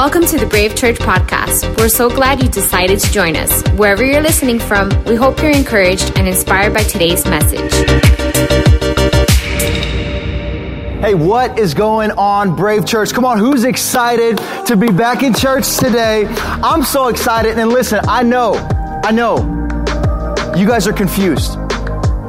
Welcome to the Brave Church podcast. We're so glad you decided to join us. Wherever you're listening from, we hope you're encouraged and inspired by today's message. Hey, what is going on, Brave Church? Come on, who's excited to be back in church today? I'm so excited. And listen, I know, I know, you guys are confused.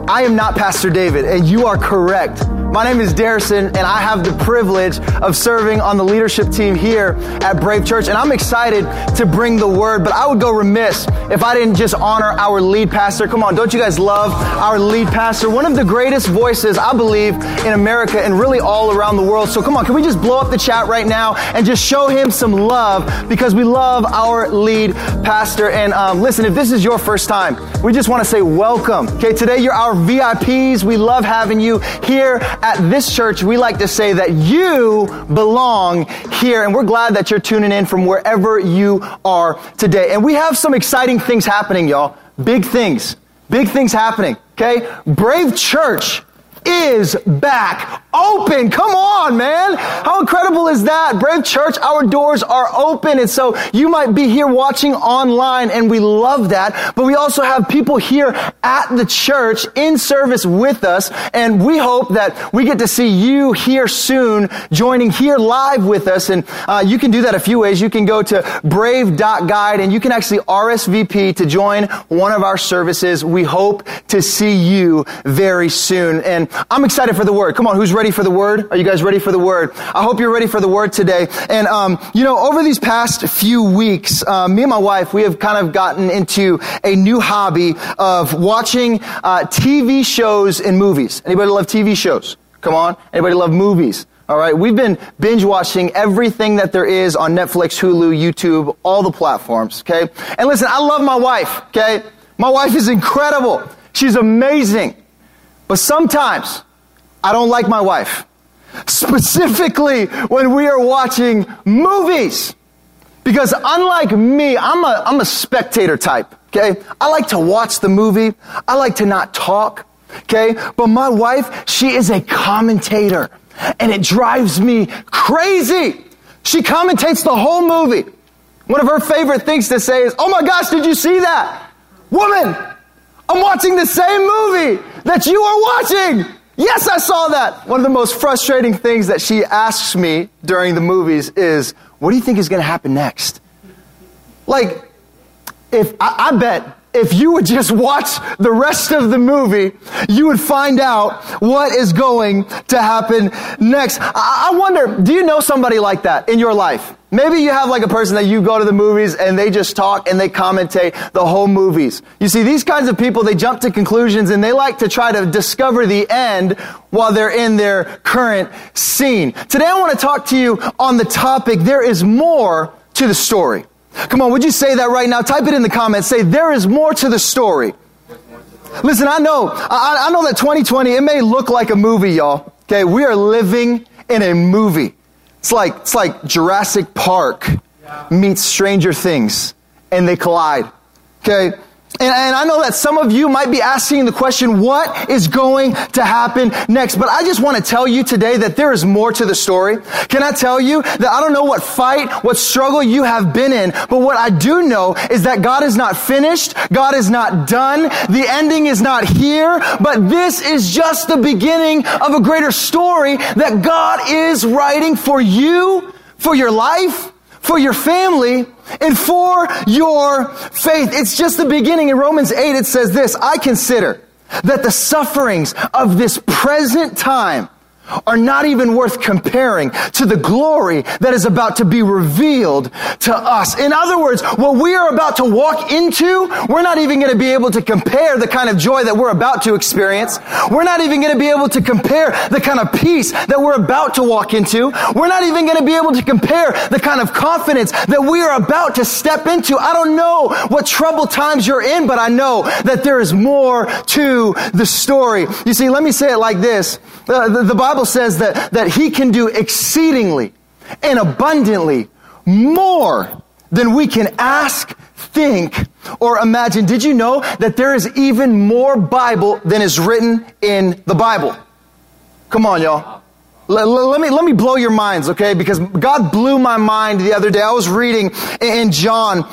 I am not Pastor David, and you are correct. My name is Darrison, and I have the privilege of serving on the leadership team here at Brave Church. And I'm excited to bring the word, but I would go remiss if I didn't just honor our lead pastor. Come on, don't you guys love our lead pastor? One of the greatest voices, I believe, in America and really all around the world. So come on, can we just blow up the chat right now and just show him some love because we love our lead pastor. And um, listen, if this is your first time, we just want to say welcome. Okay, today you're our VIPs. We love having you here at this church, we like to say that you belong here, and we're glad that you're tuning in from wherever you are today. And we have some exciting things happening, y'all. Big things. Big things happening, okay? Brave Church is back open. Come on, man. How incredible is that? Brave Church, our doors are open. And so you might be here watching online and we love that. But we also have people here at the church in service with us. And we hope that we get to see you here soon joining here live with us. And uh, you can do that a few ways. You can go to brave.guide and you can actually RSVP to join one of our services. We hope to see you very soon. And I'm excited for the word. Come on, who's ready for the word? Are you guys ready for the word? I hope you're ready for the word today. And, um, you know, over these past few weeks, uh, me and my wife, we have kind of gotten into a new hobby of watching uh, TV shows and movies. Anybody love TV shows? Come on. Anybody love movies? All right. We've been binge watching everything that there is on Netflix, Hulu, YouTube, all the platforms. Okay. And listen, I love my wife. Okay. My wife is incredible. She's amazing. But sometimes I don't like my wife. Specifically when we are watching movies. Because unlike me, I'm a, I'm a spectator type. Okay. I like to watch the movie. I like to not talk. Okay. But my wife, she is a commentator and it drives me crazy. She commentates the whole movie. One of her favorite things to say is, Oh my gosh, did you see that? Woman, I'm watching the same movie that you are watching. Yes, I saw that. One of the most frustrating things that she asks me during the movies is, What do you think is going to happen next? Like, if I, I bet if you would just watch the rest of the movie, you would find out what is going to happen next. I wonder, do you know somebody like that in your life? Maybe you have like a person that you go to the movies and they just talk and they commentate the whole movies. You see, these kinds of people, they jump to conclusions and they like to try to discover the end while they're in their current scene. Today I want to talk to you on the topic, there is more to the story. Come on, would you say that right now? Type it in the comments. Say, there is more to the story. Listen, I know, I, I know that 2020, it may look like a movie, y'all. Okay, we are living in a movie. It's like, it's like Jurassic Park meets Stranger Things and they collide. Okay? And, and, I know that some of you might be asking the question, what is going to happen next? But I just want to tell you today that there is more to the story. Can I tell you that I don't know what fight, what struggle you have been in, but what I do know is that God is not finished. God is not done. The ending is not here, but this is just the beginning of a greater story that God is writing for you, for your life, for your family, and for your faith. It's just the beginning. In Romans 8, it says this, I consider that the sufferings of this present time are not even worth comparing to the glory that is about to be revealed to us. In other words, what we are about to walk into, we're not even going to be able to compare the kind of joy that we're about to experience. We're not even going to be able to compare the kind of peace that we're about to walk into. We're not even going to be able to compare the kind of confidence that we are about to step into. I don't know what troubled times you're in, but I know that there is more to the story. You see, let me say it like this. Uh, the, the Bible says that, that He can do exceedingly and abundantly more than we can ask, think, or imagine. Did you know that there is even more Bible than is written in the Bible? Come on, y'all. let, let, me, let me blow your minds, okay? Because God blew my mind the other day. I was reading in John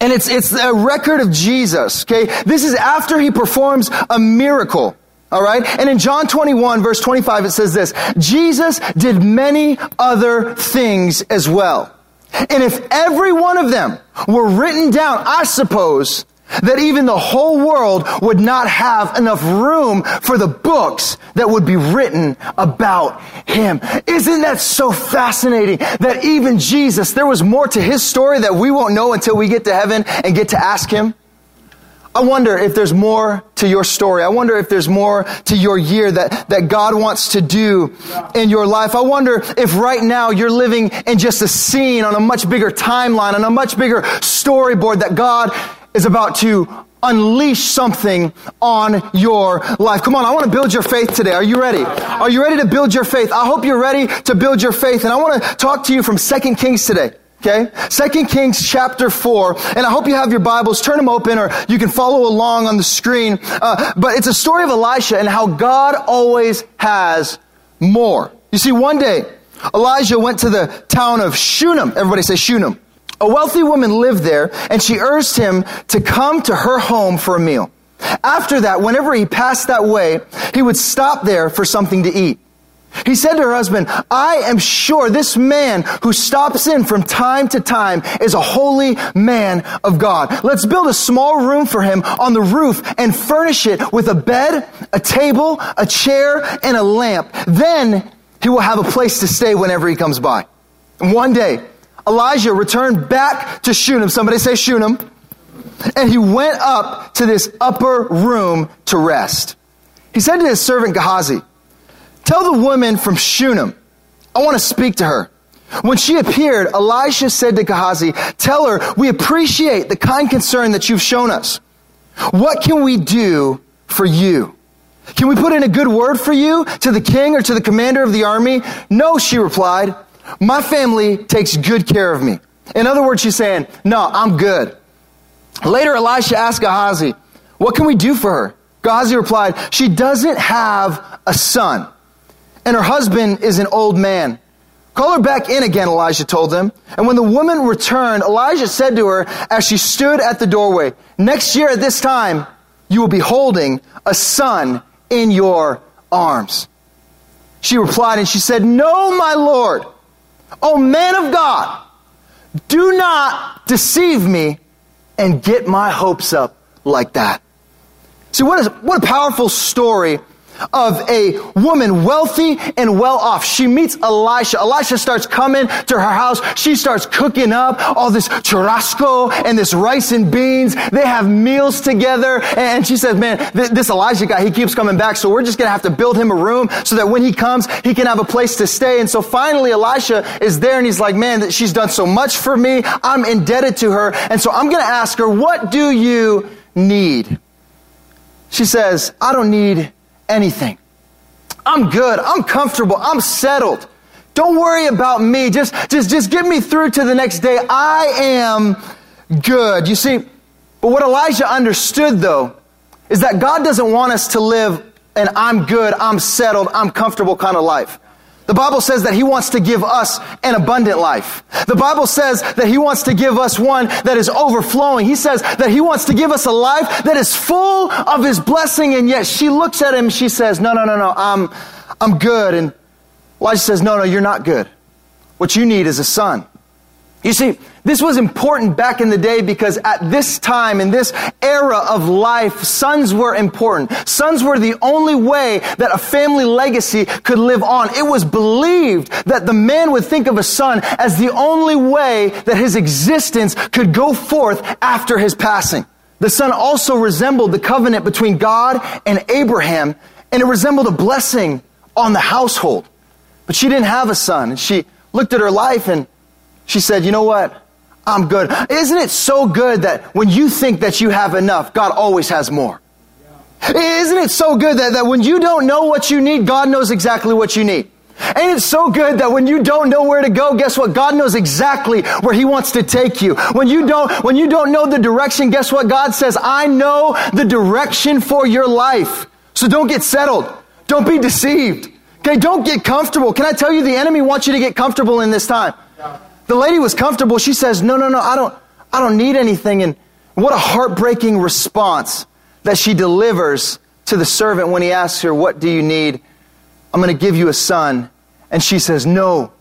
and it's, it's a record of Jesus, okay? This is after he performs a miracle. All right. And in John 21 verse 25, it says this, Jesus did many other things as well. And if every one of them were written down, I suppose that even the whole world would not have enough room for the books that would be written about him. Isn't that so fascinating that even Jesus, there was more to his story that we won't know until we get to heaven and get to ask him? I wonder if there's more to your story. I wonder if there's more to your year that, that God wants to do in your life. I wonder if right now you're living in just a scene on a much bigger timeline, on a much bigger storyboard that God is about to unleash something on your life. Come on, I want to build your faith today. Are you ready? Are you ready to build your faith? I hope you're ready to build your faith. And I want to talk to you from 2 Kings today. Okay? Second Kings chapter 4. And I hope you have your Bibles. Turn them open or you can follow along on the screen. Uh, but it's a story of Elisha and how God always has more. You see, one day, Elijah went to the town of Shunem. Everybody say Shunem. A wealthy woman lived there and she urged him to come to her home for a meal. After that, whenever he passed that way, he would stop there for something to eat. He said to her husband, I am sure this man who stops in from time to time is a holy man of God. Let's build a small room for him on the roof and furnish it with a bed, a table, a chair, and a lamp. Then he will have a place to stay whenever he comes by. One day, Elijah returned back to Shunem. Somebody say Shunem. And he went up to this upper room to rest. He said to his servant Gehazi, Tell the woman from Shunem, I want to speak to her. When she appeared, Elisha said to Gehazi, Tell her, we appreciate the kind concern that you've shown us. What can we do for you? Can we put in a good word for you to the king or to the commander of the army? No, she replied. My family takes good care of me. In other words, she's saying, No, I'm good. Later, Elisha asked Gehazi, What can we do for her? Gehazi replied, She doesn't have a son, and her husband is an old man. Call her back in again, Elijah told them. And when the woman returned, Elijah said to her as she stood at the doorway, Next year at this time, you will be holding a son in your arms. She replied and she said, No, my Lord. Oh, man of God, do not deceive me and get my hopes up like that. See, what, is, what a powerful story of a woman wealthy and well off. She meets Elisha. Elisha starts coming to her house. She starts cooking up all this churrasco and this rice and beans. They have meals together. And she says, man, this Elijah guy, he keeps coming back. So we're just going to have to build him a room so that when he comes, he can have a place to stay. And so finally Elisha is there and he's like, man, she's done so much for me. I'm indebted to her. And so I'm going to ask her, what do you need? She says, I don't need anything. I'm good. I'm comfortable. I'm settled. Don't worry about me. Just, just, just get me through to the next day. I am good. You see, but what Elijah understood though is that God doesn't want us to live an I'm good, I'm settled, I'm comfortable kind of life. The Bible says that He wants to give us an abundant life. The Bible says that He wants to give us one that is overflowing. He says that He wants to give us a life that is full of His blessing. And yet she looks at him, she says, no, no, no, no, I'm, I'm good. And Elijah says, no, no, you're not good. What you need is a son. You see, this was important back in the day because at this time, in this era of life, sons were important. Sons were the only way that a family legacy could live on. It was believed that the man would think of a son as the only way that his existence could go forth after his passing. The son also resembled the covenant between God and Abraham, and it resembled a blessing on the household. But she didn't have a son, and she looked at her life and she said, You know what? I'm good. Isn't it so good that when you think that you have enough, God always has more? Isn't it so good that, that when you don't know what you need, God knows exactly what you need? Ain't it so good that when you don't know where to go, guess what? God knows exactly where He wants to take you. When you don't, when you don't know the direction, guess what? God says, I know the direction for your life. So don't get settled. Don't be deceived. Okay, don't get comfortable. Can I tell you the enemy wants you to get comfortable in this time? The lady was comfortable. She says, "No, no, no. I don't I don't need anything." And what a heartbreaking response that she delivers to the servant when he asks her, "What do you need?" I'm going to give you a son. And she says, "No.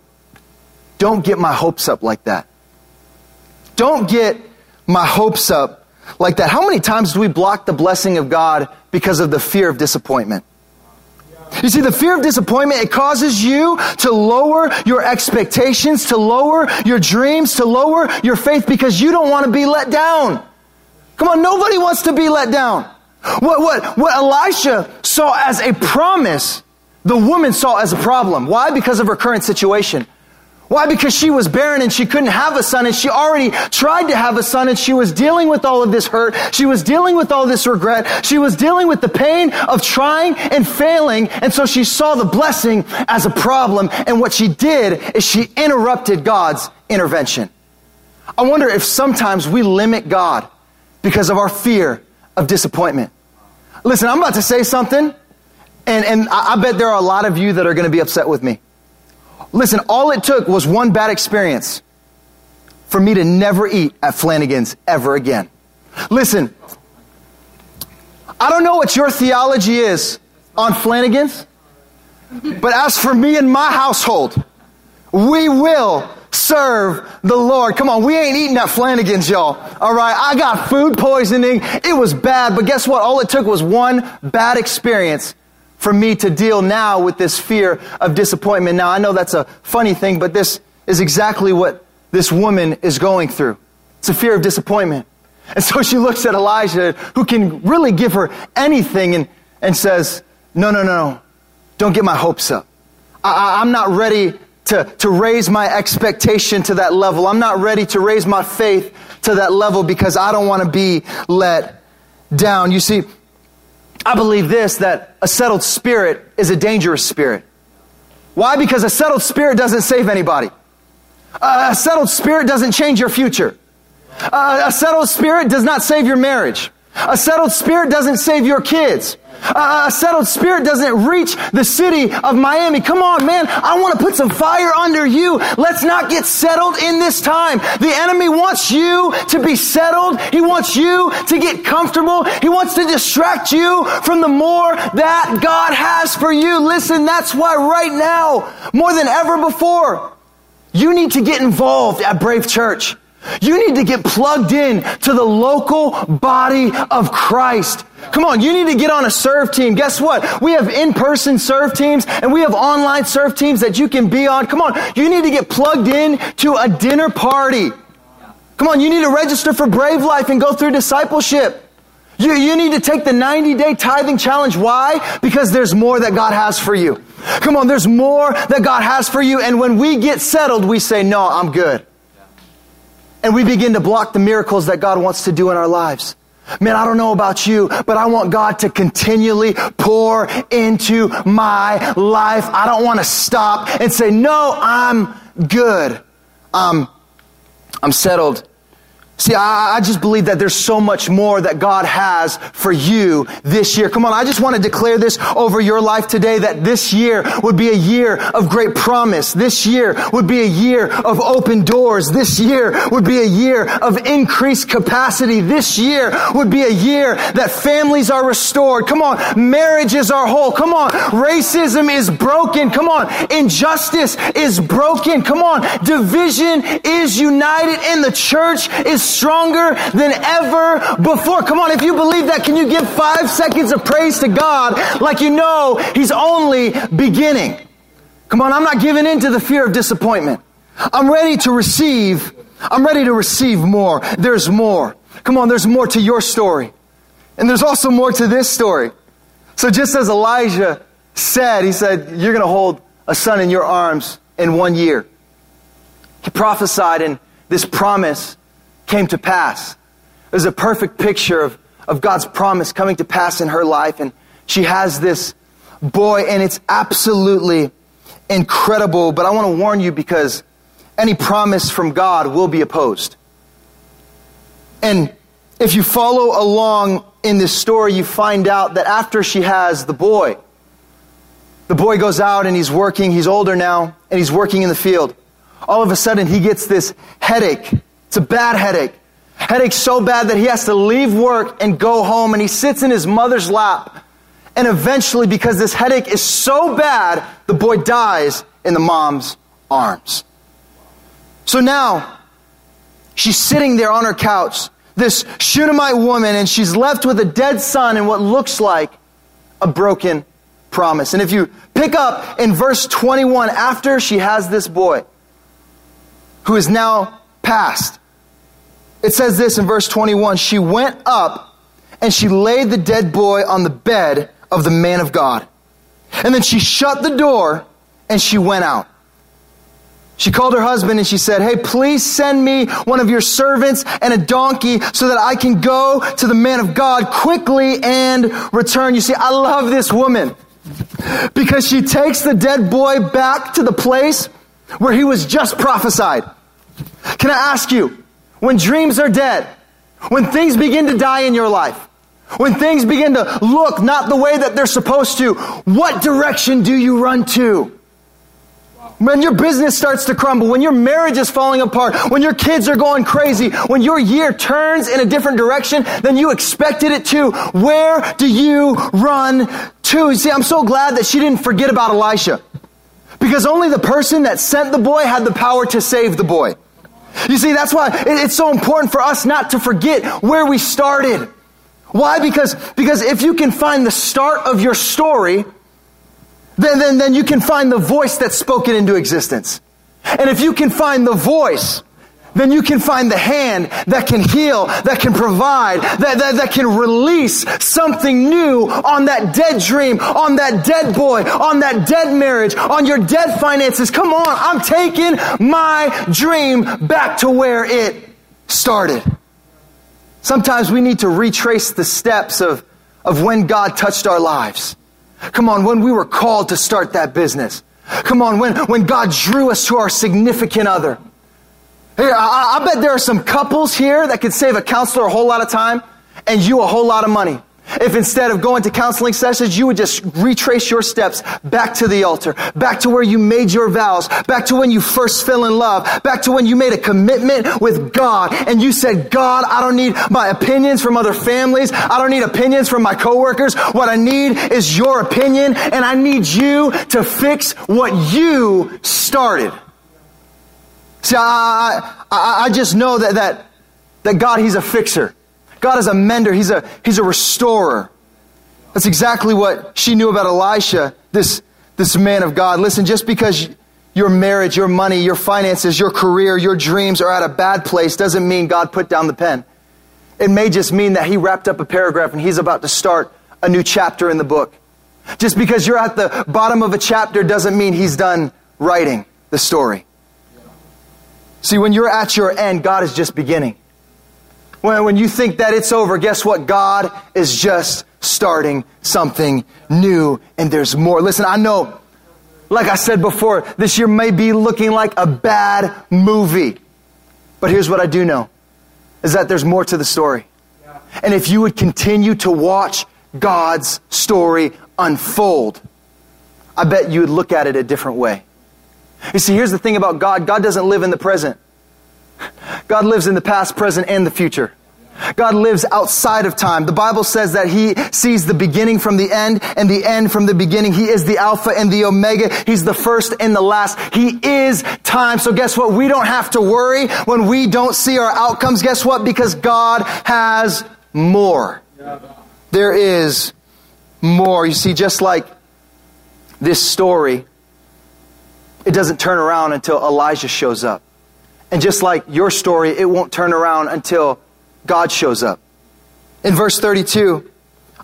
Don't get my hopes up like that. Don't get my hopes up like that." How many times do we block the blessing of God because of the fear of disappointment? You see, the fear of disappointment, it causes you to lower your expectations, to lower your dreams, to lower your faith because you don't want to be let down. Come on, nobody wants to be let down. What, what, what Elisha saw as a promise, the woman saw as a problem. Why? Because of her current situation. Why? Because she was barren and she couldn't have a son and she already tried to have a son and she was dealing with all of this hurt. She was dealing with all this regret. She was dealing with the pain of trying and failing. And so she saw the blessing as a problem. And what she did is she interrupted God's intervention. I wonder if sometimes we limit God because of our fear of disappointment. Listen, I'm about to say something and, and I bet there are a lot of you that are going to be upset with me. Listen, all it took was one bad experience for me to never eat at Flanagan's ever again. Listen, I don't know what your theology is on Flanagan's, but as for me and my household, we will serve the Lord. Come on, we ain't eating at Flanagan's, y'all. All right, I got food poisoning. It was bad, but guess what? All it took was one bad experience for me to deal now with this fear of disappointment. Now, I know that's a funny thing, but this is exactly what this woman is going through. It's a fear of disappointment. And so she looks at Elijah, who can really give her anything, and, and says, No, no, no, don't get my hopes up. I, I'm not ready to, to raise my expectation to that level. I'm not ready to raise my faith to that level because I don't want to be let down. You see, I believe this that a settled spirit is a dangerous spirit. Why? Because a settled spirit doesn't save anybody. a settled spirit doesn't change your future. a settled spirit does not save your marriage. A settled spirit doesn't save your kids. a settled spirit doesn't reach the city of Miami. Come on, man. I want to put some fire under you. Let's not get settled in this time. The enemy wants you to be settled. He wants you to get comfortable. He wants to distract you from the more that God has for you. Listen, that's why right now, more than ever before, you need to get involved at Brave Church. You need to get plugged in to the local body of Christ. Come on, you need to get on a serve team. Guess what? We have in-person serve teams and we have online serve teams that you can be on. Come on, you need to get plugged in to a dinner party. Come on, you need to register for Brave Life and go through discipleship. You, you need to take the 90 day tithing challenge. Why? Because there's more that God has for you. Come on, there's more that God has for you. And when we get settled, we say, no, I'm good and we begin to block the miracles that God wants to do in our lives. Man, I don't know about you, but I want God to continually pour into my life. I don't want to stop and say, no, I'm good. Um, I'm settled See, I, I, just believe that there's so much more that God has for you this year. Come on, I just want to declare this over your life today that this year would be a year of great promise. This year would be a year of open doors. This year would be a year of increased capacity. This year would be a year that families are restored. Come on, marriages are whole. Come on, racism is broken. Come on, injustice is broken. Come on, division is united and the church is stronger than ever before. Come on, if you believe that, can you give five seconds of praise to God like you know He's only beginning? Come on, I'm not giving in to the fear of disappointment. I'm ready to receive. I'm ready to receive more. There's more. Come on, there's more to your story. And there's also more to this story. So just as Elijah said, he said, You're going to hold a son in your arms in one year. He prophesied, and this promise came to pass. It was a perfect picture of, of God's promise coming to pass in her life. And she has this boy, and it's absolutely incredible. But I want to warn you because any promise from God will be opposed. And if you follow along in this story, you find out that after she has the boy, The boy goes out and he's working. He's older now and he's working in the field. All of a sudden, he gets this headache. It's a bad headache. Headache so bad that he has to leave work and go home and he sits in his mother's lap. And eventually, because this headache is so bad, the boy dies in the mom's arms. So now, she's sitting there on her couch, this Shunammite woman, and she's left with a dead son and what looks like a broken promise. And if you pick up in verse 21, after she has this boy who is now passed, it says this in verse 21 She went up and she laid the dead boy on the bed of the man of God. And then she shut the door and she went out. She called her husband and she said, Hey, please send me one of your servants and a donkey so that I can go to the man of God quickly and return. You see, I love this woman because she takes the dead boy back to the place where he was just prophesied. Can I ask you, when dreams are dead, when things begin to die in your life, when things begin to look not the way that they're supposed to, what direction do you run to? When your business starts to crumble, when your marriage is falling apart, when your kids are going crazy, when your year turns in a different direction than you expected it to, where do you run to? You see, I'm so glad that she didn't forget about Elisha. Because only the person that sent the boy had the power to save the boy. You see, that's why it's so important for us not to forget where we started. Why? Because, because if you can find the start of your story, then, then, then you can find the voice that spoke it into existence. And if you can find the voice, then you can find the hand that can heal, that can provide, that, that, that can release something new on that dead dream, on that dead boy, on that dead marriage, on your dead finances. Come on, I'm taking my dream back to where it started. Sometimes we need to retrace the steps of, of when God touched our lives. Come on, when we were called to start that business. Come on, when, when God drew us to our significant other. Here, I, I bet there are some couples here that could save a counselor a whole lot of time and you a whole lot of money. If instead of going to counseling sessions, you would just retrace your steps back to the altar, back to where you made your vows, back to when you first fell in love, back to when you made a commitment with God and you said, God, I don't need my opinions from other families. I don't need opinions from my coworkers. What I need is your opinion and I need you to fix what you started. See, I, I, I just know that, that, that God, He's a fixer. God is a mender. He's a, he's a restorer. That's exactly what she knew about Elisha, this, this man of God. Listen, just because your marriage, your money, your finances, your career, your dreams are at a bad place doesn't mean God put down the pen. It may just mean that he wrapped up a paragraph and he's about to start a new chapter in the book. Just because you're at the bottom of a chapter doesn't mean he's done writing the story. See, when you're at your end, God is just beginning. When, when you think that it's over, guess what? God is just starting something new and there's more. Listen, I know, like I said before, this year may be looking like a bad movie. But here's what I do know is that there's more to the story. And if you would continue to watch God's story unfold, I bet you would look at it a different way. You see, here's the thing about God God doesn't live in the present. God lives in the past, present, and the future. God lives outside of time. The Bible says that He sees the beginning from the end and the end from the beginning. He is the Alpha and the Omega. He's the first and the last. He is time. So guess what? We don't have to worry when we don't see our outcomes. Guess what? Because God has more. There is more. You see, just like this story, it doesn't turn around until Elijah shows up. And just like your story, it won't turn around until God shows up. In verse 32,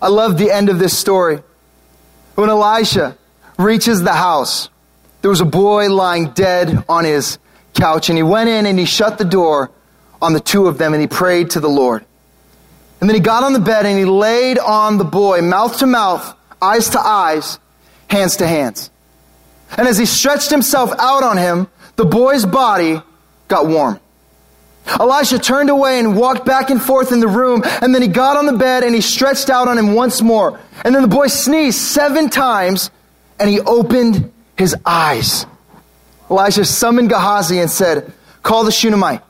I love the end of this story. When Elisha reaches the house, there was a boy lying dead on his couch, and he went in and he shut the door on the two of them and he prayed to the Lord. And then he got on the bed and he laid on the boy, mouth to mouth, eyes to eyes, hands to hands. And as he stretched himself out on him, the boy's body got warm. Elisha turned away and walked back and forth in the room, and then he got on the bed and he stretched out on him once more. And then the boy sneezed seven times, and he opened his eyes. Elisha summoned Gehazi and said, Call the Shunammite.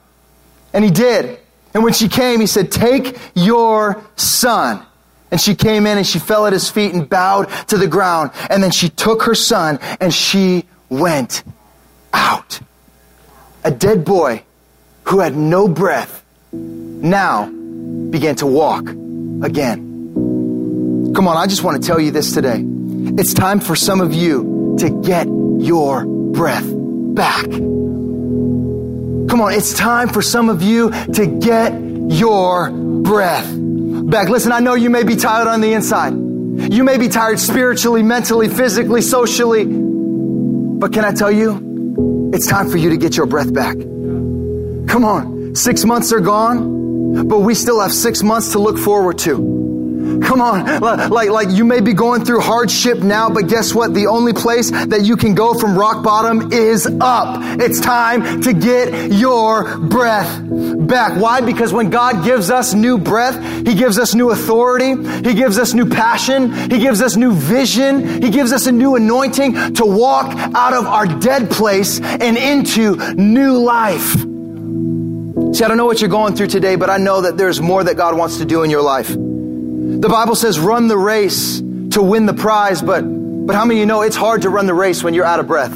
And he did. And when she came, he said, Take your son. And she came in and she fell at his feet and bowed to the ground. And then she took her son and she went out. A dead boy who had no breath now began to walk again. Come on, I just want to tell you this today. It's time for some of you to get your breath back. Come on, it's time for some of you to get your breath back. Listen, I know you may be tired on the inside. You may be tired spiritually, mentally, physically, socially. But can I tell you, it's time for you to get your breath back. Come on, six months are gone, but we still have six months to look forward to. Come on, like, like you may be going through hardship now, but guess what? The only place that you can go from rock bottom is up. It's time to get your breath back. Why? Because when God gives us new breath, He gives us new authority, He gives us new passion, He gives us new vision, He gives us a new anointing to walk out of our dead place and into new life. See, I don't know what you're going through today, but I know that there's more that God wants to do in your life. The Bible says run the race to win the prize, but, but how many of you know it's hard to run the race when you're out of breath?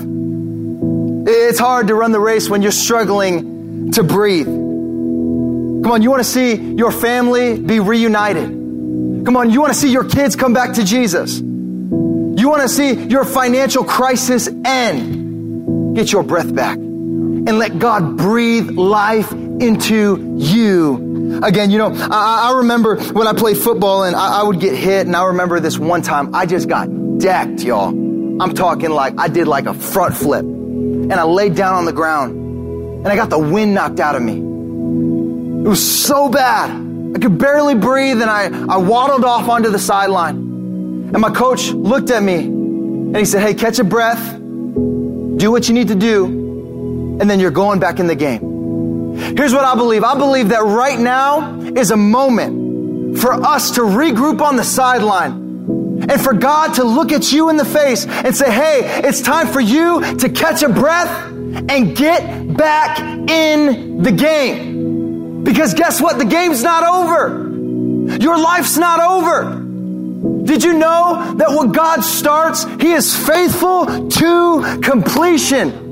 It's hard to run the race when you're struggling to breathe. Come on, you want to see your family be reunited. Come on, you want to see your kids come back to Jesus. You want to see your financial crisis end. Get your breath back and let God breathe life into you Again, you know, I, I remember when I played football and I, I would get hit, and I remember this one time I just got decked, y'all. I'm talking like I did like a front flip. And I laid down on the ground and I got the wind knocked out of me. It was so bad. I could barely breathe and I, I waddled off onto the sideline. And my coach looked at me and he said, Hey, catch a breath, do what you need to do, and then you're going back in the game. Here's what I believe. I believe that right now is a moment for us to regroup on the sideline and for God to look at you in the face and say, Hey, it's time for you to catch a breath and get back in the game. Because guess what? The game's not over. Your life's not over. Did you know that when God starts, He is faithful to completion?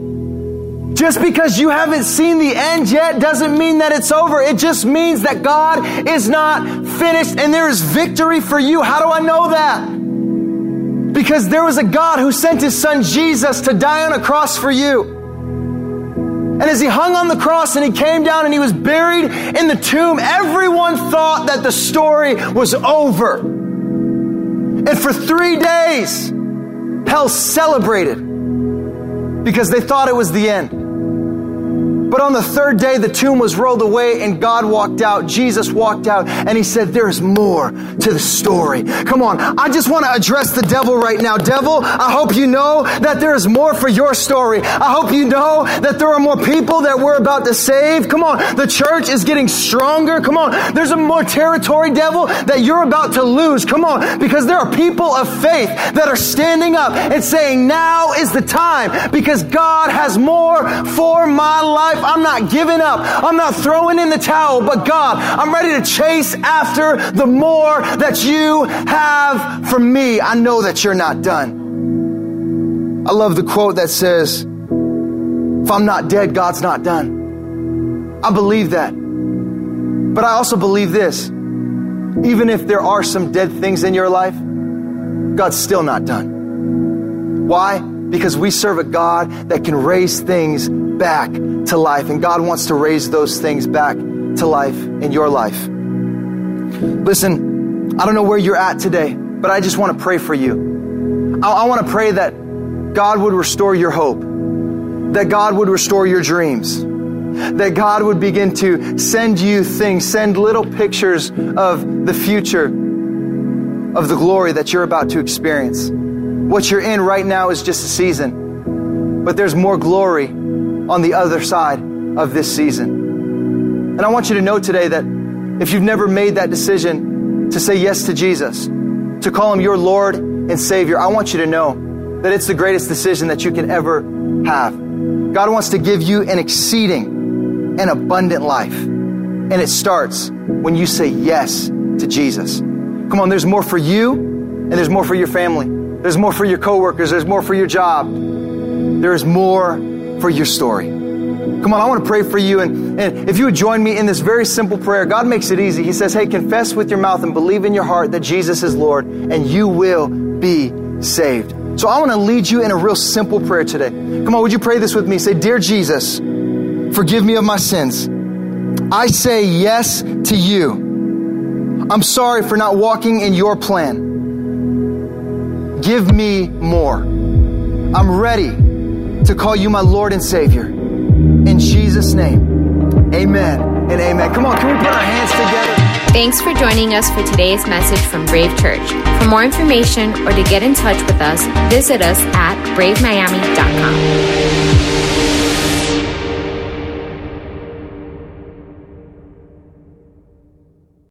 Just because you haven't seen the end yet doesn't mean that it's over. It just means that God is not finished and there is victory for you. How do I know that? Because there was a God who sent his son Jesus to die on a cross for you. And as he hung on the cross and he came down and he was buried in the tomb, everyone thought that the story was over. And for three days, hell celebrated because they thought it was the end. But on the third day, the tomb was rolled away and God walked out. Jesus walked out and he said, There's more to the story. Come on. I just want to address the devil right now. Devil, I hope you know that there is more for your story. I hope you know that there are more people that we're about to save. Come on. The church is getting stronger. Come on. There's a more territory, devil, that you're about to lose. Come on. Because there are people of faith that are standing up and saying, Now is the time because God has more for my life life, I'm not giving up. I'm not throwing in the towel, but God, I'm ready to chase after the more that you have for me. I know that you're not done. I love the quote that says, if I'm not dead, God's not done. I believe that. But I also believe this. Even if there are some dead things in your life, God's still not done. Why? Because we serve a God that can raise things back to life. And God wants to raise those things back to life in your life. Listen, I don't know where you're at today, but I just want to pray for you. I, I want to pray that God would restore your hope, that God would restore your dreams, that God would begin to send you things, send little pictures of the future, of the glory that you're about to experience. What you're in right now is just a season, but there's more glory on the other side of this season. And I want you to know today that if you've never made that decision to say yes to Jesus, to call him your Lord and Savior, I want you to know that it's the greatest decision that you can ever have. God wants to give you an exceeding and abundant life. And it starts when you say yes to Jesus. Come on, there's more for you and there's more for your family. There's more for your coworkers. There's more for your job. There is more for your story. Come on, I want to pray for you. And, and if you would join me in this very simple prayer, God makes it easy. He says, Hey, confess with your mouth and believe in your heart that Jesus is Lord, and you will be saved. So I want to lead you in a real simple prayer today. Come on, would you pray this with me? Say, Dear Jesus, forgive me of my sins. I say yes to you. I'm sorry for not walking in your plan. Give me more. I'm ready to call you my Lord and Savior. In Jesus' name, amen and amen. Come on, can we put our hands together? Thanks for joining us for today's message from Brave Church. For more information or to get in touch with us, visit us at bravemiami.com.